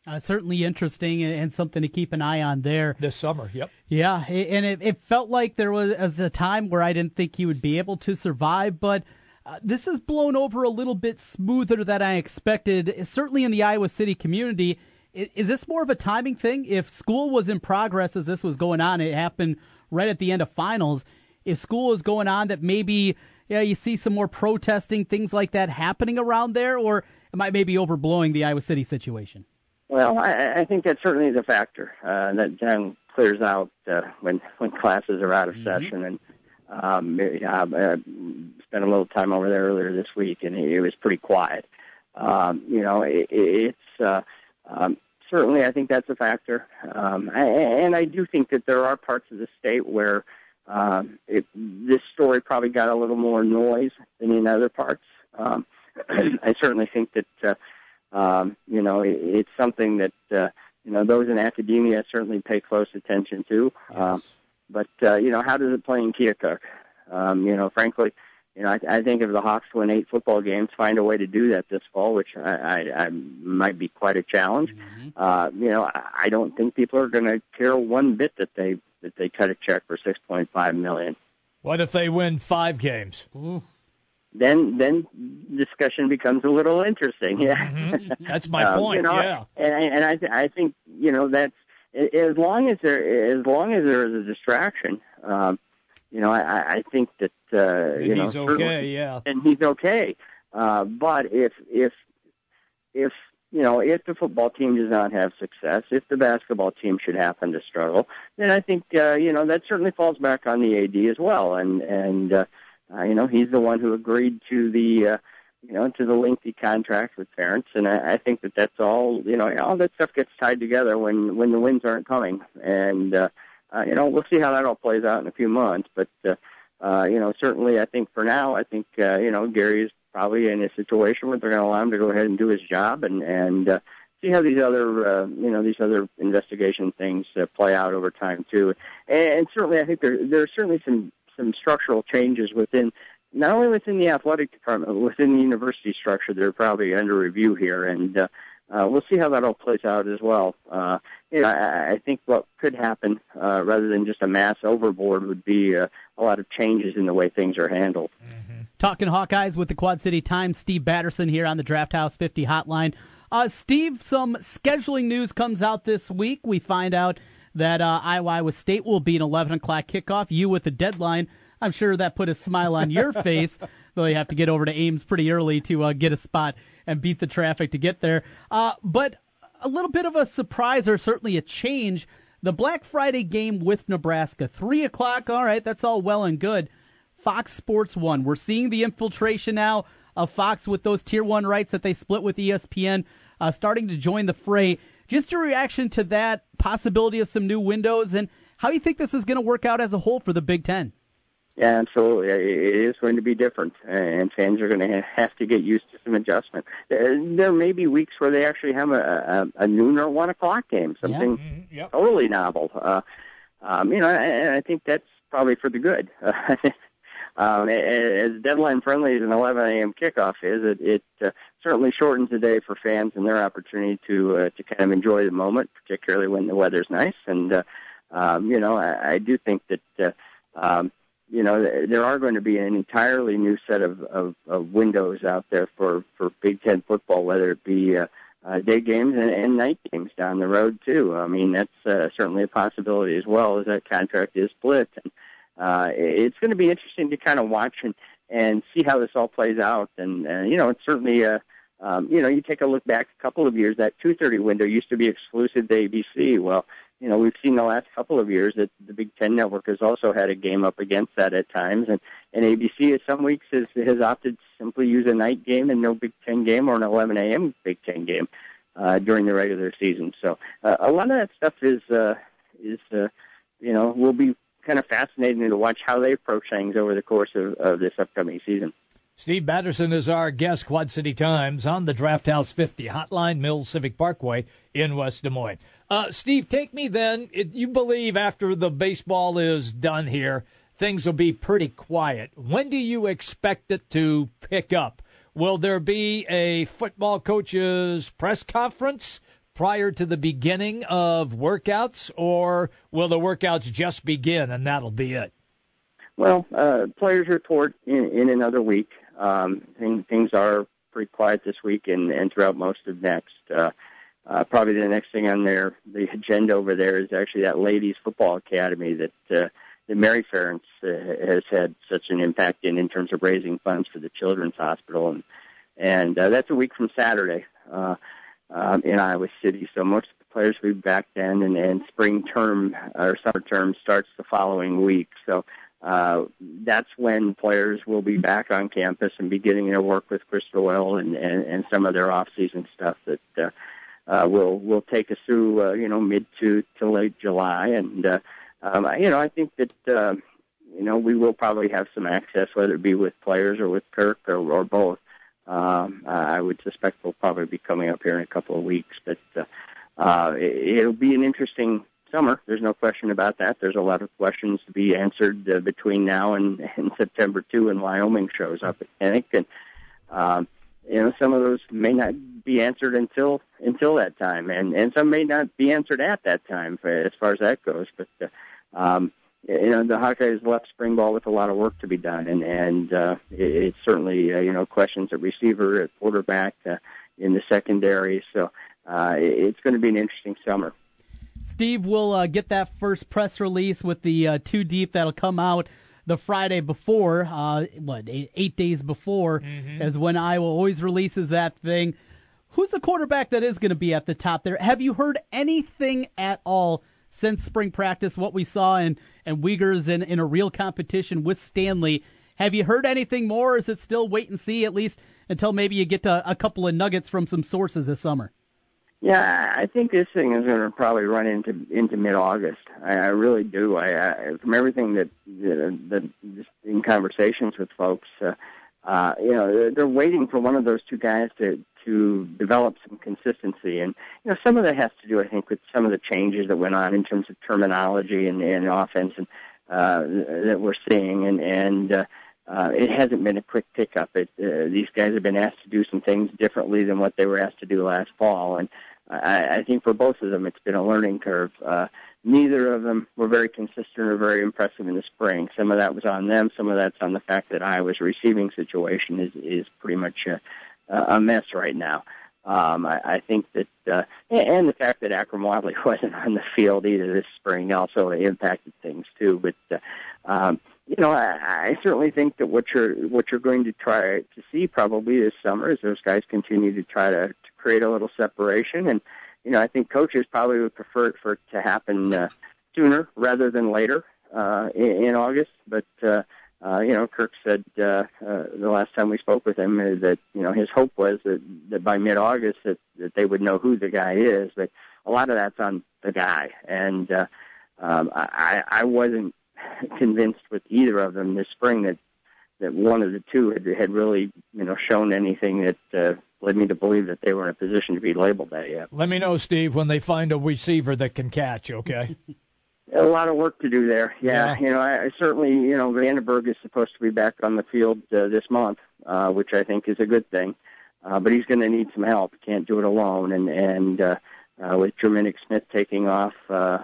Uh, certainly interesting and something to keep an eye on there this summer. Yep. Yeah, and it, it felt like there was a time where I didn't think he would be able to survive, but uh, this has blown over a little bit smoother than I expected, certainly in the Iowa City community. Is, is this more of a timing thing? If school was in progress as this was going on, it happened right at the end of finals. If school is going on, that maybe yeah, you see some more protesting, things like that happening around there, or am I maybe overblowing the Iowa City situation? Well, I, I think that certainly is a factor uh, that then clears out uh, when when classes are out of mm-hmm. session and um, yeah, I spent a little time over there earlier this week, and it, was pretty quiet. Um, you know, it, it's uh, um, certainly I think that's a factor, um, I, and I do think that there are parts of the state where um, it, this story probably got a little more noise than in other parts. Um, I certainly think that uh, um, you know it, it's something that uh, you know those in academia certainly pay close attention to. Yes. Um, but uh, you know, how does it play in Keokuk? Um, you know, frankly, you know, I, I think if the Hawks win eight football games, find a way to do that this fall, which I, I, I might be quite a challenge. Mm-hmm. Uh, you know, I, I don't think people are going to care one bit that they that they cut a check for six point five million. What if they win five games? Ooh. Then, then discussion becomes a little interesting. Yeah, mm-hmm. that's my um, point. You know, yeah, and, and I, th- I think you know that's as long as there as long as there is a distraction, um, you know, I, I think that uh, you he's know, okay, yeah, and he's okay. Uh, but if if if you know if the football team does not have success, if the basketball team should happen to struggle, then I think uh, you know that certainly falls back on the AD as well. And and uh, uh, you know he's the one who agreed to the uh, you know, to the lengthy contract with Ferentz, and I, I think that that's all. You know, all that stuff gets tied together when when the wins aren't coming, and uh, uh, you know, we'll see how that all plays out in a few months. But uh, uh, you know, certainly, I think for now, I think uh, you know Gary is probably in a situation where they're going to allow him to go ahead and do his job, and and uh, see how these other uh, you know these other investigation things uh, play out over time too. And, and certainly, I think there there are certainly some some structural changes within not only within the athletic department, but within the university structure, they're probably under review here. And uh, uh, we'll see how that all plays out as well. Uh, you know, I, I think what could happen, uh, rather than just a mass overboard, would be uh, a lot of changes in the way things are handled. Talking Hawkeyes with the Quad City Times, Steve Batterson here on the Draft House 50 hotline. Uh, Steve, some scheduling news comes out this week. We find out that uh, Iowa State will be an 11 o'clock kickoff. You with the deadline. I'm sure that put a smile on your face, though you have to get over to Ames pretty early to uh, get a spot and beat the traffic to get there. Uh, but a little bit of a surprise, or certainly a change. The Black Friday game with Nebraska, 3 o'clock. All right, that's all well and good. Fox Sports 1. We're seeing the infiltration now of Fox with those tier 1 rights that they split with ESPN uh, starting to join the fray. Just a reaction to that possibility of some new windows and how you think this is going to work out as a whole for the Big Ten. Yeah, absolutely. It is going to be different, and fans are going to have to get used to some adjustment. There may be weeks where they actually have a, a, a noon or one o'clock game, something Yeah. Mhm, yep. totally novel. Uh, um, you know, and I think that's probably for the good. um, as deadline friendly as an 11 a.m. kickoff is, it, it uh, certainly shortens the day for fans and their opportunity to uh, to kind of enjoy the moment, particularly when the weather's nice. And uh, um, you know, I, I do think that. Uh, um, you know, there are going to be an entirely new set of, of, of windows out there for, for Big Ten football, whether it be uh, uh, day games and, and night games down the road too. I mean, that's uh, certainly a possibility as well as that contract is split. And uh, it's going to be interesting to kind of watch and, and see how this all plays out. And uh, you know, it's certainly uh, um, you know, you take a look back a couple of years. That 2:30 window used to be exclusive to ABC. Well, you know, we've seen the last couple of years that the Big Ten Network has also had a game up against that at times, and and ABC at some weeks has has opted to simply use a night game and no Big Ten game or an 11 a.m. Big Ten game uh, during the regular season. So uh, a lot of that stuff is uh, is uh, you know will be kind of fascinating to watch how they approach things over the course of, of this upcoming season. Steve Batterson is our guest, Quad City Times, on the Draft House 50 Hotline Mills Civic Parkway in West Des Moines. Uh, Steve, take me then. It, you believe after the baseball is done here, things will be pretty quiet. When do you expect it to pick up? Will there be a football coach's press conference prior to the beginning of workouts, or will the workouts just begin and that'll be it? Well, uh, players report in, in another week. Um, things, things are pretty quiet this week and, and throughout most of next. Uh, uh, probably the next thing on their the agenda over there is actually that ladies football academy that uh, that Mary Ferentz uh, has had such an impact in in terms of raising funds for the Children's Hospital, and and uh, that's a week from Saturday uh, um, in Iowa City. So most of the players will be back then, and, and spring term or summer term starts the following week. So uh, that's when players will be back on campus and beginning their work with Chris Doyle and, and, and some of their off-season stuff that uh, uh, will will take us through, uh, you know, mid to, to late July. And, uh, um, you know, I think that, uh, you know, we will probably have some access, whether it be with players or with Kirk or, or both. Um, I would suspect we'll probably be coming up here in a couple of weeks, but uh, uh, it, it'll be an interesting summer. There's no question about that. There's a lot of questions to be answered uh, between now and, and September 2 when Wyoming shows up at Kinnick. And, um, you know, some of those may not be answered until until that time, and and some may not be answered at that time, for, as far as that goes. But uh, um, you know, the Hawkeyes left spring ball with a lot of work to be done, and and uh, it, it's certainly uh, you know questions at receiver, at quarterback, uh, in the secondary. So uh, it, it's going to be an interesting summer. Steve we'll uh, get that first press release with the uh, two deep that'll come out the Friday before. Uh, what eight, eight days before is when Iowa always releases that thing. Who's the quarterback that is going to be at the top there? Have you heard anything at all since spring practice? What we saw in and Wiegers in, in a real competition with Stanley. Have you heard anything more? Or is it still wait and see at least until maybe you get to a couple of nuggets from some sources this summer? Yeah, I think this thing is going to probably run into into mid August. I, I really do. I, I from everything that that, that just in conversations with folks, uh, uh, you know, they're, waiting for one of those two guys to to develop some consistency, and you know, some of that has to do, I think, with some of the changes that went on in terms of terminology and, and offense and uh, that we're seeing, and and uh, uh, it hasn't been a quick pickup. It, uh, these guys have been asked to do some things differently than what they were asked to do last fall, and I, I think for both of them, it's been a learning curve. Uh, neither of them were very consistent or very impressive in the spring. Some of that was on them. Some of that's on the fact that Iowa's receiving situation is is pretty much a, a mess right now. Um, I, I think that, uh, and the fact that Akrum Wadley wasn't on the field either this spring also impacted things too. But uh, um, you know, I, I certainly think that what you're what you're going to try to see probably this summer is those guys continue to try to, to create a little separation, and you know, I think coaches probably would prefer it for it to happen uh, sooner rather than later uh, in, in August. But uh, uh, you know, Kirk said uh, uh, the last time we spoke with him uh, that you know his hope was that, that by mid-August that, that they would know who the guy is. But a lot of that's on the guy, and uh, um, I, I wasn't convinced with either of them this spring that that one of the two had, had really you know shown anything that uh, led me to believe that they were in a position to be labeled that yet. Let me know, Steve, when they find a receiver that can catch. Okay. a lot of work to do there. Yeah, Yeah. you know, I, I certainly, you know, VandeBerg is supposed to be back on the field uh, this month, uh, which I think is a good thing. Uh, but he's going to need some help. Can't do it alone. And and uh, uh, with Jerminic Smith taking off, uh,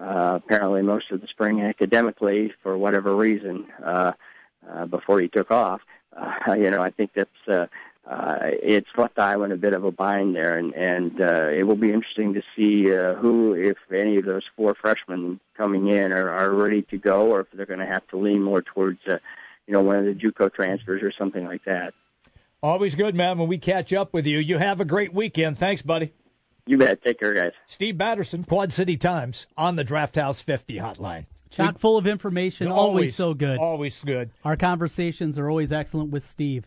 uh, apparently most of the spring academically for whatever reason, uh, uh, before he took off, uh, you know, I think that's. Uh, uh, it's left Iowa in a bit of a bind there, and and uh, it will be interesting to see uh, who, if any of those four freshmen coming in are, are ready to go, or if they're going to have to lean more towards, uh, you know, one of the JUCO transfers or something like that. Always good, man, when we catch up with you. You have a great weekend. Thanks, buddy. You bet. Take care, guys. Steve Batterson, Quad City Times, on the Draft House 50 hotline. Chock full of information, always, Always, so good. Always good. Our conversations are always excellent with Steve.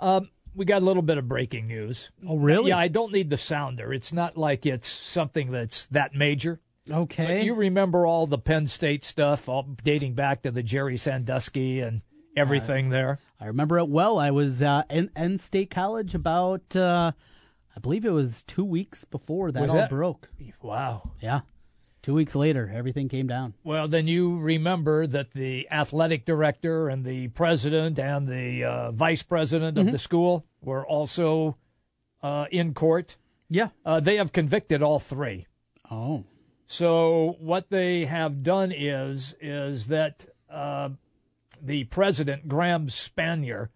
Um, we got a little bit of breaking news. Oh, really? Yeah, I don't need the sounder. It's not like it's something that's that major. Okay. But you remember all the Penn State stuff, all dating back to the Jerry Sandusky and everything there. I remember it well. I was uh, in N State College about, uh, I believe it was two weeks before that Was all that- broke. Wow. Yeah. Two weeks later, everything came down. Well, then you remember that the athletic director and the president and the uh, vice president of Mhm. the school were also uh, in court. Yeah. Uh, they have convicted all three. Oh. So what they have done is is that uh, the president Graham Spanier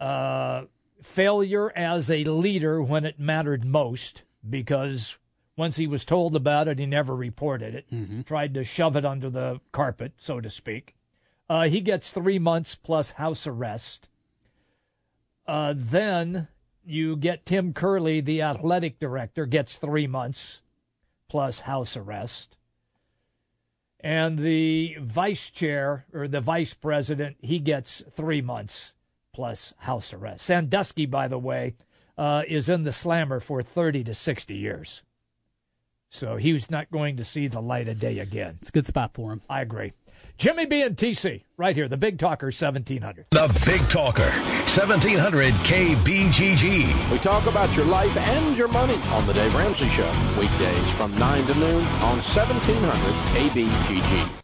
uh, failure as a leader when it mattered most because once he was told about it, he never reported it. Tried to shove it under the carpet, so to speak. Uh, he gets three months plus house arrest. Uh, then you get Tim Curley, the athletic director, gets three months plus house arrest. And the vice chair or the vice president, he gets three months plus house arrest. Sandusky, by the way, uh, is in the slammer for 30 to 60 years. So he's not going to see the light of day again. It's a good spot for him. I agree. Jimmy B and TC, right here, the Big Talker 1700. The Big Talker, 1700 KBGG. We talk about your life and your money on The Dave Ramsey Show. Weekdays from 9 to noon on 1700 KBGG.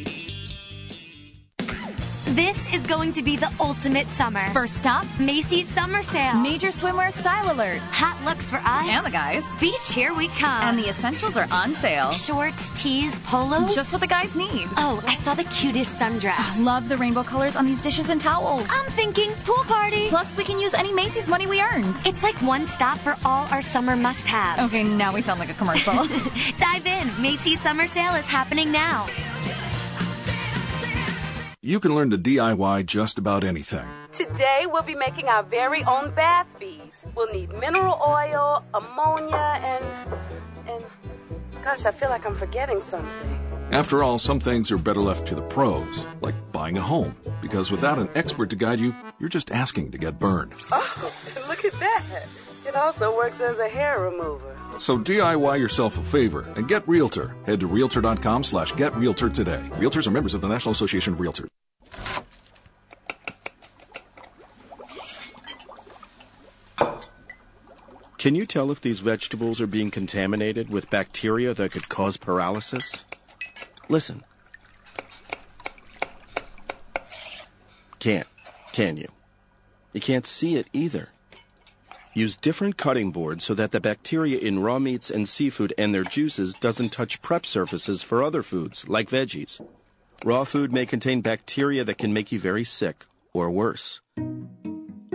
This is going to be the ultimate summer. First stop, Macy's Summer Sale. Major swimwear style alert. Hot looks for us. And the guys. Beach, here we come. And the essentials are on sale. Shorts, tees, polos. Just what the guys need. Oh, I saw the cutest sundress. Oh, love the rainbow colors on these dishes and towels. I'm thinking pool party. Plus, we can use any Macy's money we earned. It's like one stop for all our summer must-haves. Okay, now we sound like a commercial. Dive in. Macy's Summer Sale is happening now. You can learn to DIY just about anything. Today, we'll be making our very own bath beads. We'll need mineral oil, ammonia, and. and. Gosh, I feel like I'm forgetting something. After all, some things are better left to the pros, like buying a home, because without an expert to guide you, you're just asking to get burned. Oh, look at that. It also works as a hair remover. So DIY yourself a favor and get Realtor. Head to Realtor.com slash get Realtor today. Realtors are members of the National Association of Realtors. Can you tell if these vegetables are being contaminated with bacteria that could cause paralysis? Listen. Can't, can you? You can't see it either. Use different cutting boards so that the bacteria in raw meats and seafood and their juices doesn't touch prep surfaces for other foods, like veggies. Raw food may contain bacteria that can make you very sick, or worse.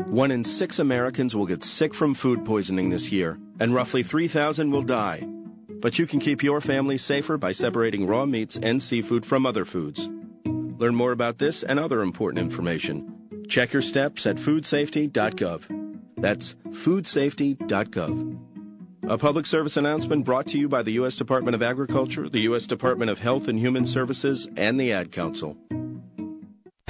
One in six Americans will get sick from food poisoning this year, and roughly 3,000 will die. But you can keep your family safer by separating raw meats and seafood from other foods. Learn more about this and other important information. Check your steps at foodsafety.gov. That's foodsafety.gov. A public service announcement brought to you by the U.S. Department of Agriculture, the U.S. Department of Health and Human Services, and the Ad Council.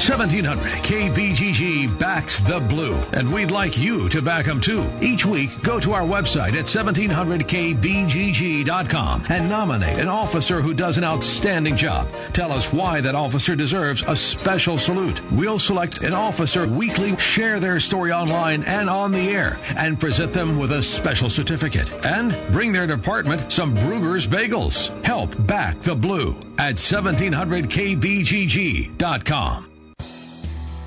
1700 KBGG backs the blue, and we'd like you to back them too. Each week, go to our website at 1700KBGG.com and nominate an officer who does an outstanding job. Tell us why that officer deserves a special salute. We'll select an officer weekly, share their story online and on the air, and present them with a special certificate. And bring their department some Bruegger's Bagels. Help back the blue at 1700KBGG.com.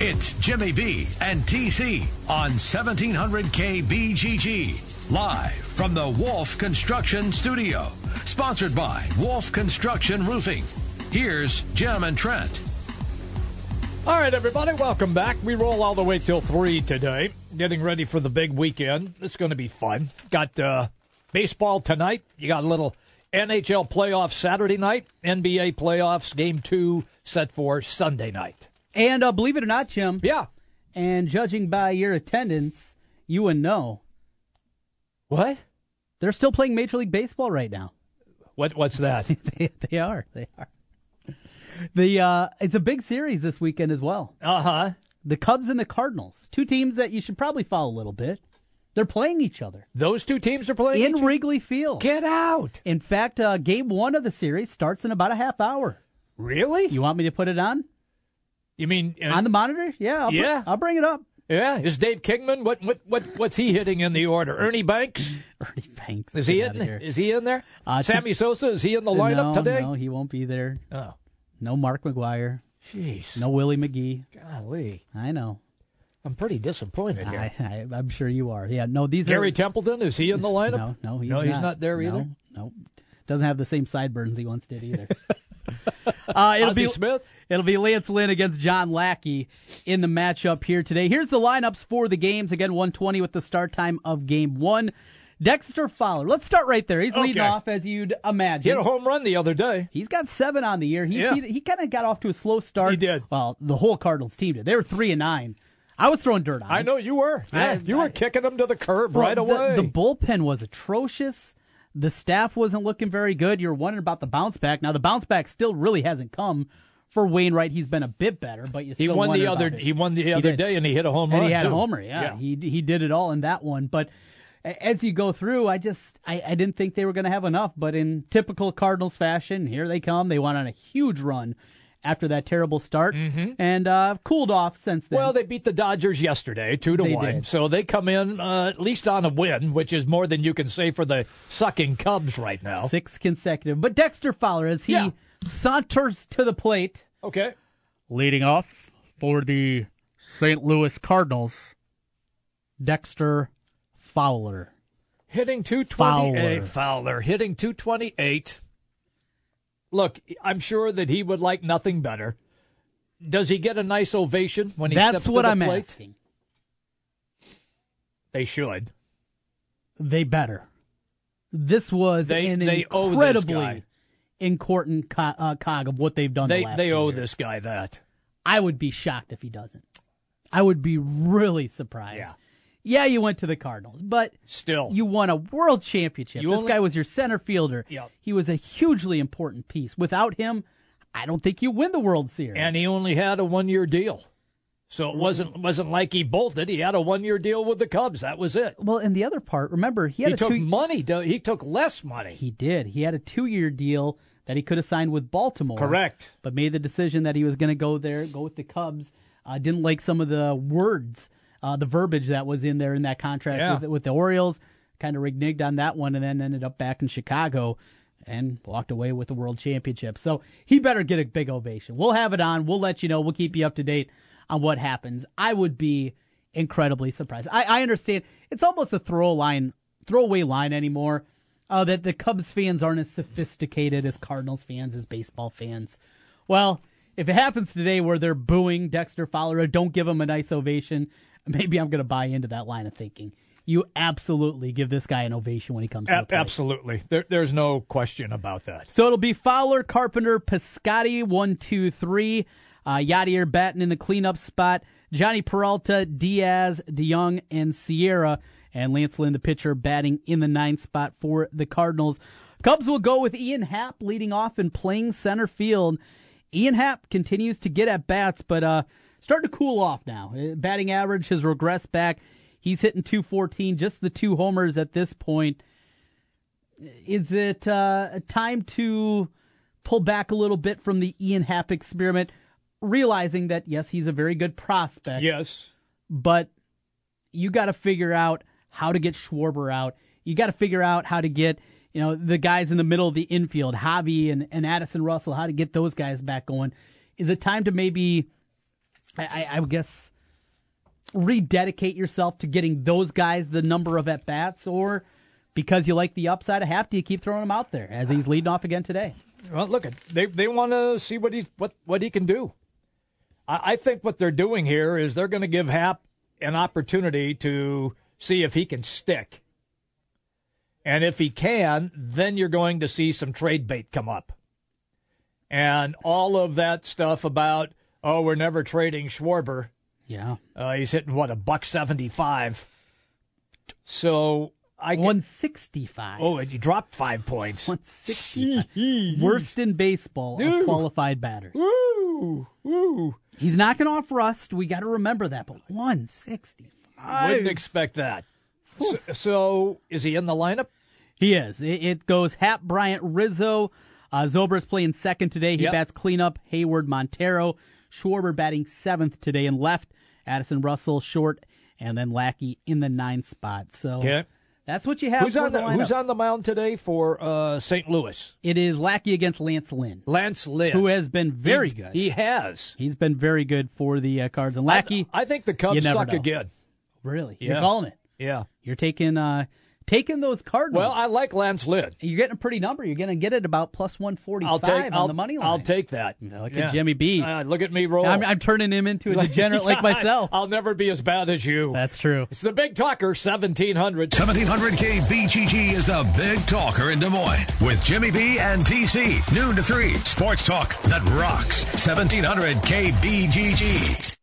It's Jimmy B and TC on 1700 KBGG. Live from the Wolf Construction Studio. Sponsored by Wolf Construction Roofing. Here's Jim and Trent. All right, everybody, welcome back. We roll all the way till 3 today, getting ready for the big weekend. It's going to be fun. Got uh, baseball tonight. You got a little NHL playoffs Saturday night, NBA playoffs game two set for Sunday night. And uh, believe it or not, Jim. Yeah. And judging by your attendance, you would know. What? They're still playing Major League Baseball right now. What? What's that? they, they are. They are. The uh, it's a big series this weekend as well. Uh huh. The Cubs and the Cardinals, two teams that you should probably follow a little bit. They're playing each other. Those two teams are playing in Wrigley Field. Get out! In fact, uh, game one of the series starts in about a half hour. Really? You want me to put it on You mean uh, on the monitor? Yeah, I'll br- Yeah. I'll bring it up. Yeah, is Dave Kingman? What what what what's he hitting in the order? Ernie Banks? Ernie Banks. Is he in? Is he in there? Uh, Sammy Sosa is he in the lineup no, today? No, he won't be there. Oh, No Mark McGwire. jeez, No Willie McGee. golly, I know. I'm pretty disappointed here. I, I'm sure you are. Yeah, no, these Gary are. Templeton is he in the lineup? No, no, he's no, not. he's not there No, either. No, doesn't have the same sideburns he once did either. Uh, it'll Ozzie be Smith? It'll be Lance Lynn against John Lackey in the matchup here today. Here's the lineups for the games. Again, 120 with the start time of game one. Dexter Fowler. Let's start right there. He's leading off as you'd imagine. He hit a home run the other day. He's got seven on the year. He Yeah. he, he kind of got off to a slow start. He did. Well, the whole Cardinals team did. They were three and nine. I was throwing dirt on. I him. know you were. I- you were kicking him to the curb Bro, right the- away. The, bullpen was atrocious. The staff wasn't looking very good. You're wondering about the bounce back. Now the bounce back still really hasn't come for Wainwright. He's been a bit better, but you he won the other. He won the other day, and he hit a home and run. he had too. a homer. Yeah, he he did it all in that one. But as you go through, I just I, I didn't think they were going to have enough. But in typical Cardinals fashion, here they come. They went on a huge run after that terrible start and uh, cooled off since then. Mm-hmm. Well, they beat the Dodgers yesterday, two to They one. did. So they come in uh, at least on a win, which is more than you can say for the sucking Cubs right now. Six consecutive. But Dexter Fowler, as he Yeah. Saunters to the plate, Okay. leading off for the St. Louis Cardinals, Dexter Fowler. Hitting 228. Fowler. hitting 228. Look, I'm sure that he would like nothing better. Does he get a nice ovation when he That's steps what to the plate? That's what I'm plate? asking. They should. They better. This was They- an they owe this incredibly guy. Important co- uh, cog of what they've done. the They last they owe years. this guy that. I would be shocked if he doesn't. I would be really surprised. Yeah. Yeah, you went to the Cardinals, but Still. you won a world championship. You this only- guy was your center fielder. Yep. He was a hugely important piece. Without him, I don't think you win the World Series. And he only had a one year deal. So it wasn't wasn't like he bolted. He had a one year deal with the Cubs. That was it. well, and the other part, remember, he He, had a took two, money. to- He took less money. He did. He had a two-year deal that he could have signed with Baltimore. Correct. But made the decision that he was going to go there, go with the Cubs. Uh, didn't like some of the words, uh, the verbiage that was in there in that contract Yeah. with, with the Orioles. Kind of reneged on that one, and then ended up back in Chicago and walked away with the World Championship. So he better get a big ovation. We'll have it on. We'll let you know. We'll keep you up to date on what happens. I would be incredibly surprised. I, I understand it's almost a throw line, throwaway line anymore. Uh, that the Cubs fans aren't as sophisticated as Cardinals fans, as baseball fans. Well, if it happens today where they're booing Dexter Fowler, don't give him a nice ovation, maybe I'm going to buy into that line of thinking. You absolutely give this guy an ovation when he comes to the absolutely. There, there's no question about that. So it'll be Fowler, Carpenter, Piscotti, one, two, three. Uh, Yadier Batten in the cleanup spot. Jhonny Peralta, Diaz, DeJong, and Sierra. And Lance Lynn, the pitcher, batting in the ninth spot for the Cardinals. Cubs will go with Ian Happ leading off and playing center field. Ian Happ continues to get at bats, but uh, starting to cool off now. Uh, Batting average has regressed back. He's hitting 214, just the two homers at this point is it uh, time to pull back a little bit from the Ian Happ experiment, realizing that yes, he's a very good prospect. Yes. but you got to figure out how to get Schwarber out. You got to figure out how to get you know the guys in the middle of the infield, Javi and, and Addison Russell, how to get those guys back going. Is it time to maybe, I, I, I guess, rededicate yourself to getting those guys the number of at bats, or because you like the upside of Happ, do you keep throwing him out there as he's leading off again today? Well, look, they they want to see what he's what what he can do. I, I think what they're doing here is they're going to give Happ an opportunity to see if he can stick, and if he can, then you're going to see some trade bait come up, and all of that stuff about oh we're never trading Schwarber. Yeah, uh, he's hitting what a buck seventy five. So I one sixty five. Oh, and he dropped five points. One sixty worst in baseball of qualified batters. Woo, woo. He's knocking off rust. We got to remember that. But one sixty Wouldn't expect that. So, so is he in the lineup? He is. It, it goes Happ, Bryant, Rizzo. Uh, Zobrist playing second today. He Yep. bats cleanup. Hayward, Montero. Schwarber batting seventh today and left. Addison Russell short, and then Lackey in the ninth spot. So Okay. That's what you have. Who's on the, the, Who's on the mound today for uh, St. Louis? It is Lackey against Lance Lynn, Lance Lynn, who has been very He- good. He has. He's been very good for the uh, Cards. And Lackey, I, I think the Cubs suck know. again. really, Yeah. you're calling it. Yeah. You're taking uh, taking those Cardinals. Well, I like Lance Lynn. You're getting a pretty number. You're going to get it about plus 145 I'll take on I'll, the money line. I'll take that. Look Yeah. at Jimmy B. Uh, look at me roll. I'm, I'm turning him into a degenerate like Yeah, myself. I'll never be as bad as you. That's true. It's the Big Talker 1700. 1700 KBGG is the big talker in Des Moines with Jimmy B and TC. Noon to 3. Sports talk that rocks. 1700 KBGG.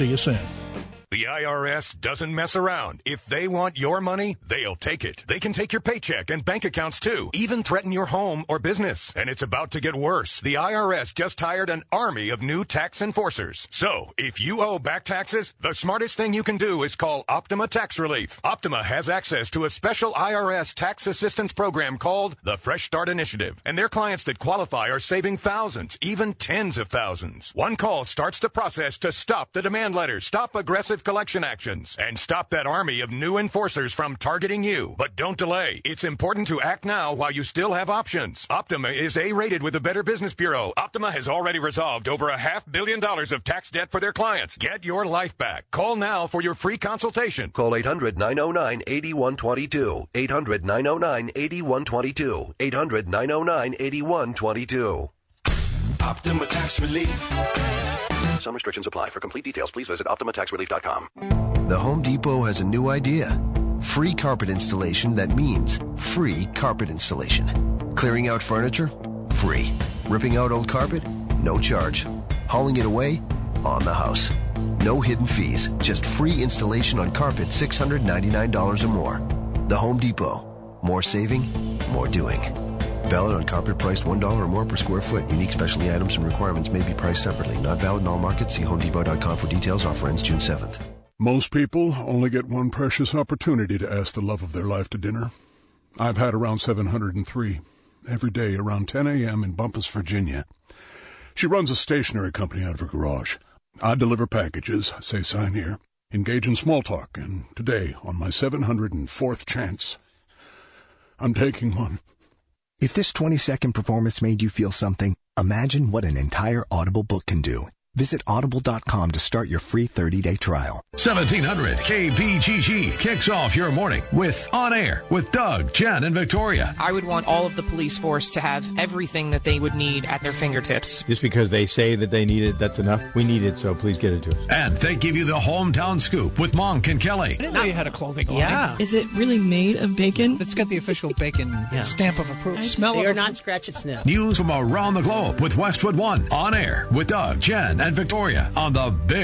See you soon. The IRS doesn't mess around. If they want your money, they'll take it. They can take your paycheck and bank accounts too, even threaten your home or business. And it's about to get worse. The IRS just hired an army of new tax enforcers. So, if you owe back taxes, the smartest thing you can do is call Optima Tax Relief. Optima has access to a special IRS tax assistance program called the Fresh Start Initiative. And their clients that qualify are saving thousands, even tens of thousands. One call starts the process to stop the demand letters, stop aggressive collection actions, and stop that army of new enforcers from targeting you. But don't delay. It's important to act now while you still have options. Optima is A-rated with the Better Business Bureau. Optima has already resolved over a half billion dollars of tax debt for their clients. Get your life back. Call now for your free consultation. Call 800 909 8122. 800 909 8122. 800 909 8122. Optima Tax Relief. Some restrictions apply. For complete details, please visit OptimaTaxRelief.com. The Home Depot has a new idea. Free carpet installation that means free carpet installation. Clearing out furniture? Free. Ripping out old carpet? No charge. Hauling it away? On the house. No hidden fees, just free installation on carpet $699 or more. The Home Depot. More saving, more doing. Valid on carpet priced $1 or more per square foot. Unique specialty items and requirements may be priced separately. Not valid in all markets. See HomeDepot.com for details. Offer ends June 7th. Most people only get one precious opportunity to ask the love of their life to dinner. I've had around 703 every day around 10 a.m. in Bumpus, Virginia. She runs a stationery company out of her garage. I deliver packages, say sign here, engage in small talk, and today, on my 704th chance, I'm taking one. If this 20 second performance made you feel something, imagine what an entire Audible book can do. Visit audible.com to start your free 30 day trial. 1700 KBGG kicks off your morning with On Air with Doug, Jen, and Victoria. I would want all of the police force to have everything that they would need at their fingertips. Just because they say that they need it, that's enough. We need it, so please get it to us. And they give you the hometown scoop with Monk and Kelly. I didn't know you had a clothing line. Yeah. Is it really made of bacon? It's got the official bacon stamp of approval. Smell They of are not scratch and sniff. News from around the globe with Westwood One. On Air with Doug, Jen, and Victoria on the Big